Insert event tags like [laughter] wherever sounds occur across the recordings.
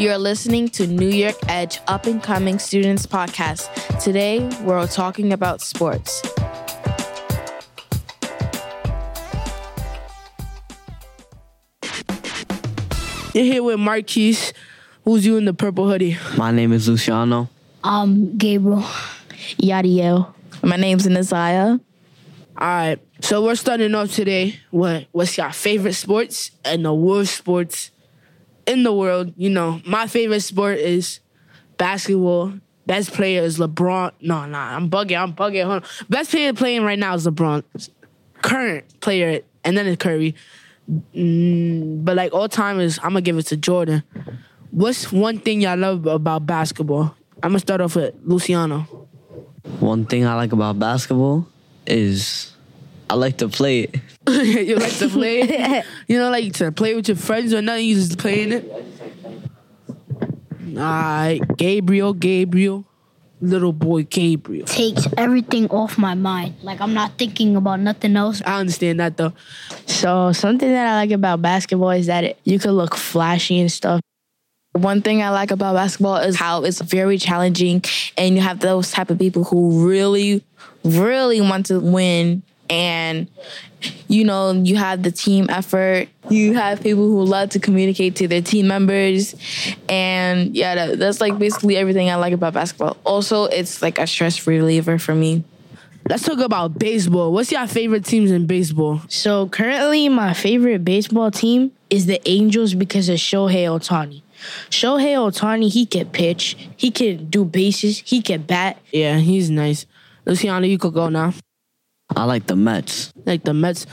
You're listening to New York Edge Up and Coming Students Podcast. Today, we're talking about sports. You're here with Marquise, who's you in the purple hoodie. My name is Luciano. Um, Gabriel. Yadiel. My name's Naziah. All right, so we're starting off today. What what's your favorite sports and the worst sports in the world? You know, my favorite sport is basketball. Best player is LeBron. No, nah, I'm bugging. I'm bugging. Hold on. Best player playing right now is LeBron. Current player, and then it's Curry. Mm, but like all time is, I'm gonna give it to Jordan. What's one thing y'all love about basketball? I'm gonna start off with Luciano. One thing I like about basketball is I like to play it. [laughs] you like to play it? [laughs] You know, like to play with your friends or nothing. You just playing it. All right, Gabriel, Gabriel, little boy Gabriel. Takes everything off my mind. Like I'm not thinking about nothing else. I understand that though. So something that I like about basketball is that it, you can look flashy and stuff. One thing I like about basketball is how it's very challenging, and you have those type of people who really, really want to win. And you know, you have the team effort. You have people who love to communicate to their team members, and yeah, that, that's like basically everything I like about basketball. Also, it's like a stress reliever for me. Let's talk about baseball. What's your favorite teams in baseball? So currently, my favorite baseball team is the Angels because of Shohei Ohtani. Shohei Ohtani, he can pitch, he can do bases, he can bat. Yeah, he's nice. Luciano, you could go now. I like the Mets. Like the Mets,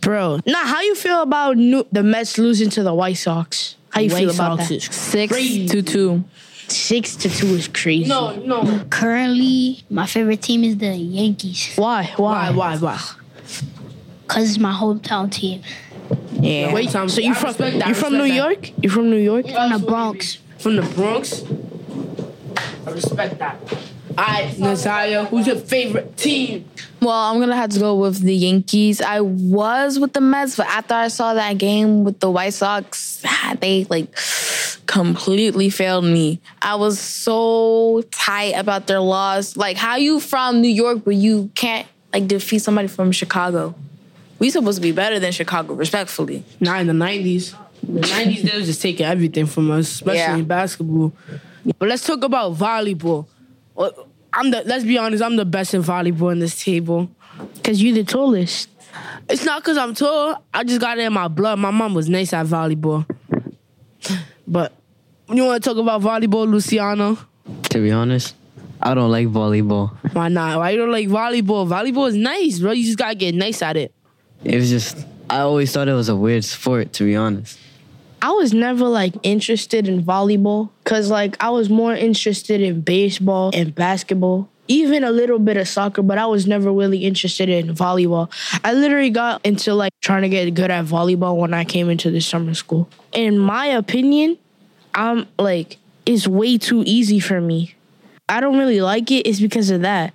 bro. Now, how you feel about new, the Mets losing to the White Sox? How you White feel about Sox that? is Six crazy. to two. Six to two is crazy. No, no. Currently, my favorite team is the Yankees Why? Why? Why? Why? Why? because it's my hometown team. Yeah. Wait, So you I from respect that, you from New that. York? You from New York? From the Bronx. From the Bronx. I respect that. All right, Nazaria, who's your favorite team? Well, I'm gonna have to go with the Yankees. I was with the Mets, but after I saw that game with the White Sox, ah, they like completely failed me. I was so tight about their loss. Like, how you from New York, but you can't like defeat somebody from Chicago? We supposed to be better than Chicago, respectfully. Not in the nineties. The nineties, they was just taking everything from us, especially Yeah. in basketball. But let's talk about volleyball. Well, I'm the. Let's be honest. I'm the best in volleyball in this table. Because you're the tallest. It's not because I'm tall. I just got it in my blood. My mom was nice at volleyball. But you want to talk about volleyball, Luciano? To be honest, I don't like volleyball. Why not? Why you don't like volleyball? Volleyball is nice, bro. You just gotta get nice at it. It was just I always thought it was a weird sport. To be honest, I was never like interested in volleyball because like I was more interested in baseball and basketball, even a little bit of soccer, but I was never really interested in volleyball. I literally got into like trying to get good at volleyball when I came into the summer school. In my opinion, I'm like, it's way too easy for me. I don't really like it. It's because of that.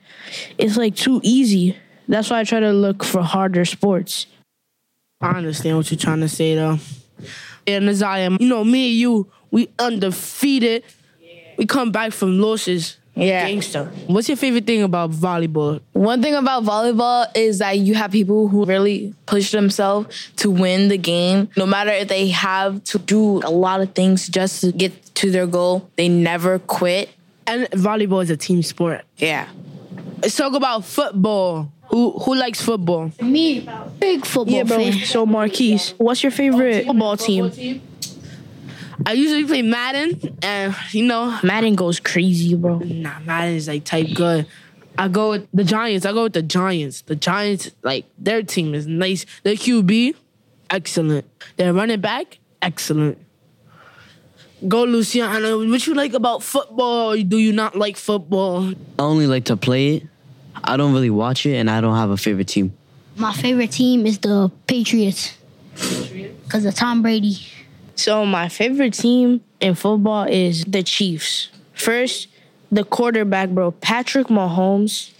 It's like too easy. That's why I try to look for harder sports. I understand what you're trying to say, though. Yeah, am. you know, me and you, we undefeated. We come back from losses. Yeah. Gangster. What's your favorite thing about volleyball? One thing about volleyball is that you have people who really push themselves to win the game. No matter if they have to do a lot of things just to get to their goal, they never quit. And volleyball is a team sport. Yeah. Let's talk about football. Who who likes football? Me, big football Yeah, bro. fan. So Marquise, what's your favorite football team? I usually play Madden, and you know, Madden goes crazy, bro. nah, Madden is like type good. I go with the Giants. I go with the Giants. The Giants, like their team is nice. Their QB, excellent. Their running back, excellent. Go Luciano. What you like about football? Do you not like football? I only like to play it. I don't really watch it, and I don't have a favorite team. My favorite team is the Patriots because of Tom Brady. So my favorite team in football is the Chiefs. First, the quarterback, bro, Patrick Mahomes.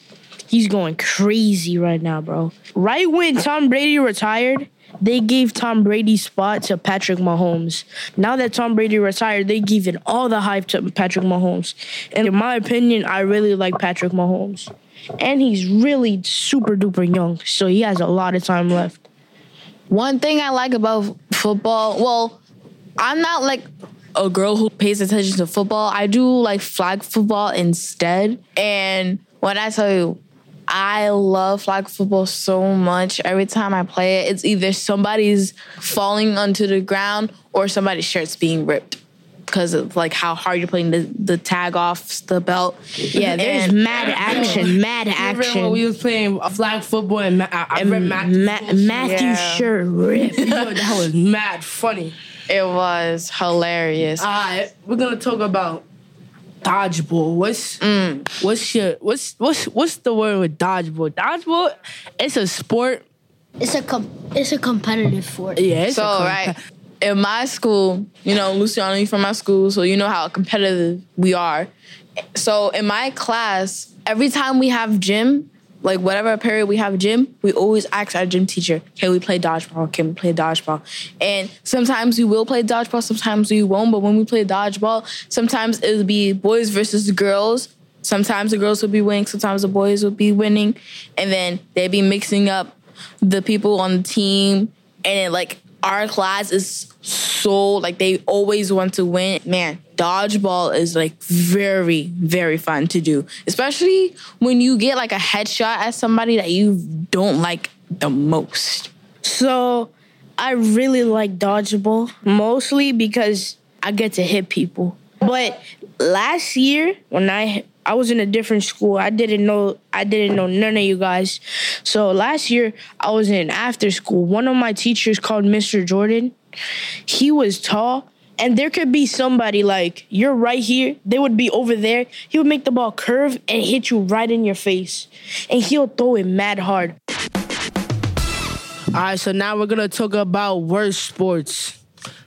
He's going crazy right now, bro. Right when Tom Brady retired, they gave Tom Brady's spot to Patrick Mahomes. Now that Tom Brady retired, they give it all the hype to Patrick Mahomes. And in my opinion, I really like Patrick Mahomes. And he's really super duper young, so he has a lot of time left. One thing I like about football, well, I'm not like a girl who pays attention to football. I do like flag football instead. And when I tell you, I love flag football so much. Every time I play it, it's either somebody's falling onto the ground or somebody's shirt's being ripped because of like how hard you're putting the, the tag off the belt. Yeah, there's And- [clears throat] mad action, mad action. Remember when we action. was playing flag football and Ma- I, I read Matthew. Ma- Matthew Yeah. shirt rip. [laughs] Yo, that was mad funny. It was hilarious. All right, we're gonna talk about dodgeball. What's mm. what's your what's what's what's the word with dodgeball? Dodgeball, it's a sport. It's a com- it's a competitive sport. Yeah, it's so a com- right in my school, you know, Luciano, you from my school, so you know how competitive we are. So in my class, every time we have gym, like whatever period we have gym, we always ask our gym teacher, "Can we play dodgeball? Can we play dodgeball?" And sometimes we will play dodgeball, sometimes we won't. But when we play dodgeball, sometimes it'll be boys versus girls. Sometimes the girls will be winning, sometimes the boys will be winning, and then they'd be mixing up the people on the team, and then like our class is so like they always want to win. Man, dodgeball is like very very fun to do, especially when you get like a headshot at somebody that you don't like the most. So I really like dodgeball, mostly because I get to hit people. But last year when I I was in a different school, I didn't know I didn't know none of you guys. So last year I was in after school. One of my teachers called Mr. Jordan. He was tall. And there could be somebody like you're right here, they would be over there. He would make the ball curve and hit you right in your face. And he'll throw it mad hard. All right, so now we're gonna talk about worst sports.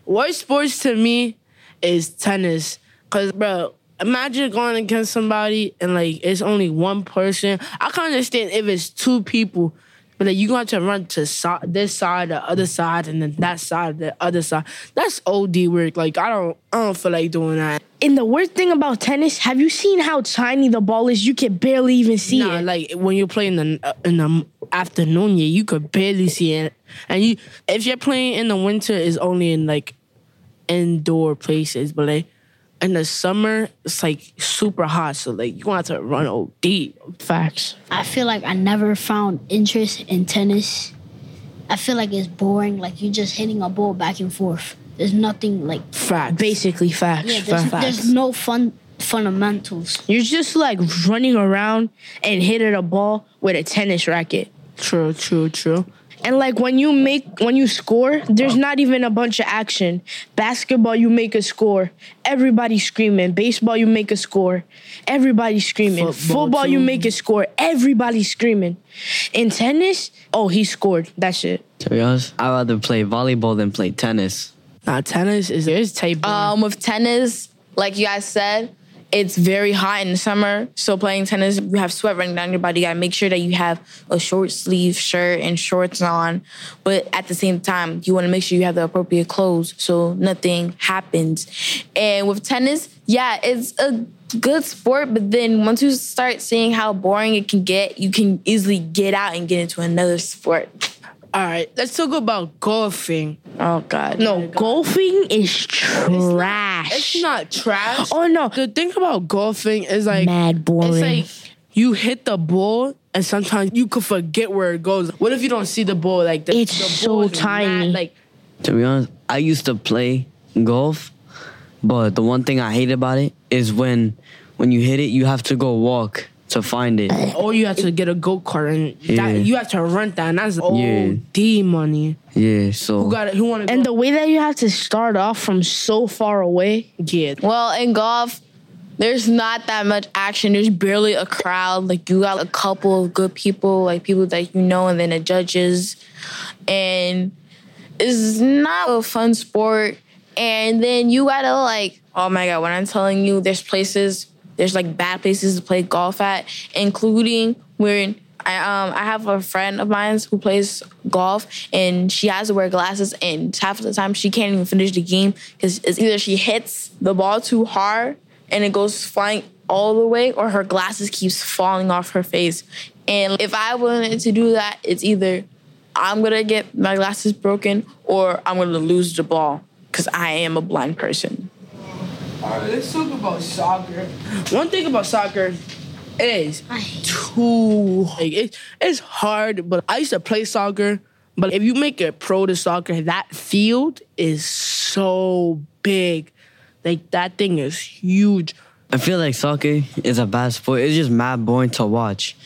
Worst sports to me is tennis, cause bro, imagine going against somebody and like it's only one person. I can understand if it's two people, but like you gonna have to run to so- this side, the other side, and then that side, the other side. That's OD work. Like I don't, I don't feel like doing that. And the worst thing about tennis, have you seen how tiny the ball is? You can barely even see Nah, it. like when you're playing in the uh, in the afternoon, yeah, you could barely see it. And you, if you're playing in the winter, it's only in like indoor places. But like in the summer, it's like super hot, so like you gonna have to run OD. Facts. I feel like I never found interest in tennis. I feel like it's boring. Like you're just hitting a ball back and forth. There's nothing like Facts. Basically, facts. yeah. There's, facts. there's no fun fundamentals. You're just like running around and hitting a ball with a tennis racket. True, true, true. And like when you make when you score, there's not even a bunch of action. Basketball, you make a score. Everybody screaming. Baseball, you make a score. Everybody screaming. Football, Football, you make a score. Everybody screaming. In tennis, oh, he scored. That's it. To be honest, I'd rather play volleyball than play tennis. Now tennis is it's tight. Um, with tennis, like you guys said, it's very hot in the summer. So playing tennis, you have sweat running down your body. You gotta make sure that you have a short sleeve shirt and shorts on. But at the same time, you wanna make sure you have the appropriate clothes so nothing happens. And with tennis, yeah, it's a good sport, but then once you start seeing how boring it can get, you can easily get out and get into another sport. All right, let's talk about golfing. Oh God. No, golfing is trash. It's not trash. Oh no, The thing about golfing is like mad boring. It's like you hit the ball and sometimes you could forget where it goes. What if you don't see the ball? Like the, It's the so ball is tiny. Mad, like To be honest, I used to play golf, but the one thing I hate about it is when when you hit it, you have to go walk to find it. or you have to get a go kart and Yeah. that, you have to rent that. And that's Yeah. OD money. Yeah, so Who got it? Who want to? and the way that you have to start off from so far away. yeah. Well, in golf, there's not that much action. There's barely a crowd. Like you got a couple of good people, like people that you know, and then the judges. And it's not a fun sport. And then you gotta like, oh my god, when I'm telling you there's places, there's like bad places to play golf at, including where I um I have a friend of mine who plays golf and she has to wear glasses and half of the time she can't even finish the game because it's either she hits the ball too hard and it goes flying all the way or her glasses keeps falling off her face. And if I wanted to do that, it's either I'm gonna get my glasses broken or I'm gonna lose the ball because I am a blind person. All right, let's talk about soccer. One thing about soccer is too like it, it's hard. But I used to play soccer. But if you make it pro to soccer, that field is so big. Like that thing is huge. I feel like soccer is a bad sport. It's just mad boring to watch.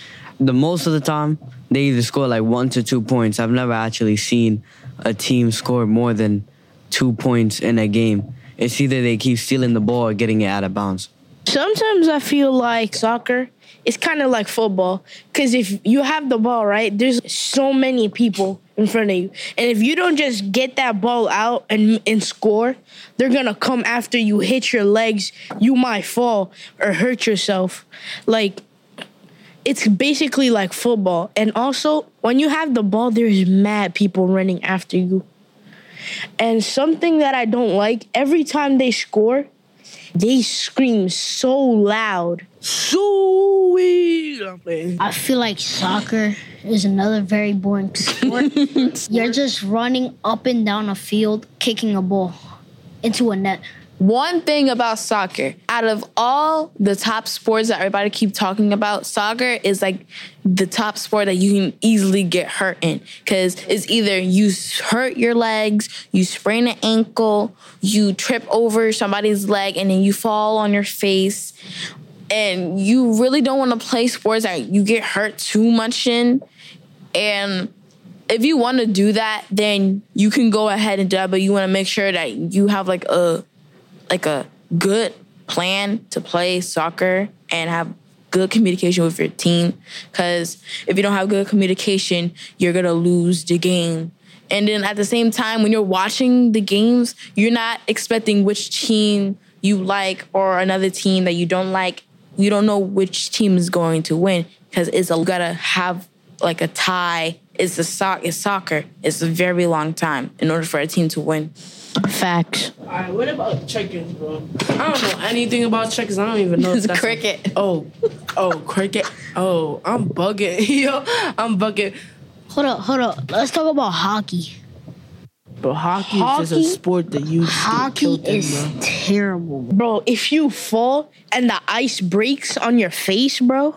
The most of the time, they either score like one to two points. I've never actually seen a team score more than two points in a game. It's either they keep stealing the ball or getting it out of bounds. Sometimes I feel like soccer is kind of like football because if you have the ball, right, there's so many people in front of you. And if you don't just get that ball out and, and score, they're going to come after you, hit your legs. You might fall or hurt yourself. Like, it's basically like football. And also, when you have the ball, there's mad people running after you. And something that I don't like, every time they score, they scream so loud. Sweet. I'm. I feel like soccer is another very boring sport. [laughs] You're just running up and down a field, kicking a ball into a net. One thing about soccer, out of all the top sports that everybody keep talking about, soccer is like the top sport that you can easily get hurt in because it's either you hurt your legs, you sprain an ankle, you trip over somebody's leg, and then you fall on your face. And you really don't want to play sports that you get hurt too much in. And if you want to do that, then you can go ahead and do that, but you want to make sure that you have like a like a good plan to play soccer and have good communication with your team. Because if you don't have good communication you're gonna lose the game. And then at the same time when you're watching the games you're not expecting which team you like or another team that you don't like. You don't know which team is going to win because it's a, you gotta have like a tie it's a soc it's soccer it's a very long time in order for a team to win Facts. All right, what about checkers, bro? I don't know anything about checkers. I don't even know. if It's [laughs] that's a- cricket. oh, oh, cricket. Oh, I'm bugging. [laughs] Yo, I'm bugging. Hold up, hold up. Let's talk about hockey. But hockey, is just a sport that you just get Hockey killed in, is bro. terrible. Bro, if you fall and the ice breaks on your face, bro,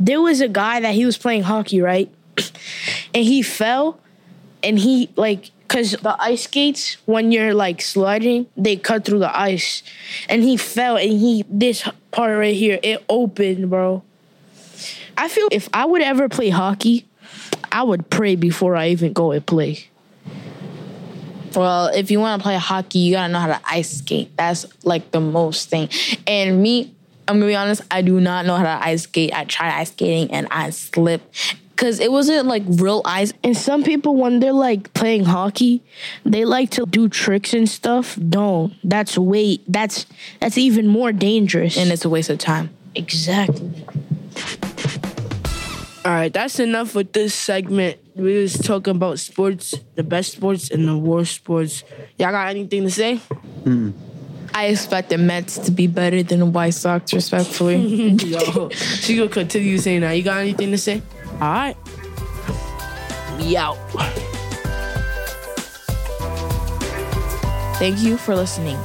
there was a guy that he was playing hockey, right? [coughs] And he fell and he, like, because the ice skates, when you're like sliding, they cut through the ice. And he fell and he, this part right here, it opened, bro. I feel if I would ever play hockey, I would pray before I even go and play. Well, if you want to play hockey, you gotta know how to ice skate. That's like the most thing. And me, I'm gonna be honest, I do not know how to ice skate. I tried ice skating and I slipped because it wasn't like real ice. And some people, when they're like playing hockey, they like to do tricks and stuff. Don't. That's way. That's that's even more dangerous. And it's a waste of time. exactly. All right, that's enough with this segment. We was talking about sports, the best sports and the worst sports. Y'all got anything to say? Mm. I expect the Mets to be better than the White Sox, respectfully. [laughs] Yo, she gonna continue saying that. You got anything to say? All right. We out. Thank you for listening.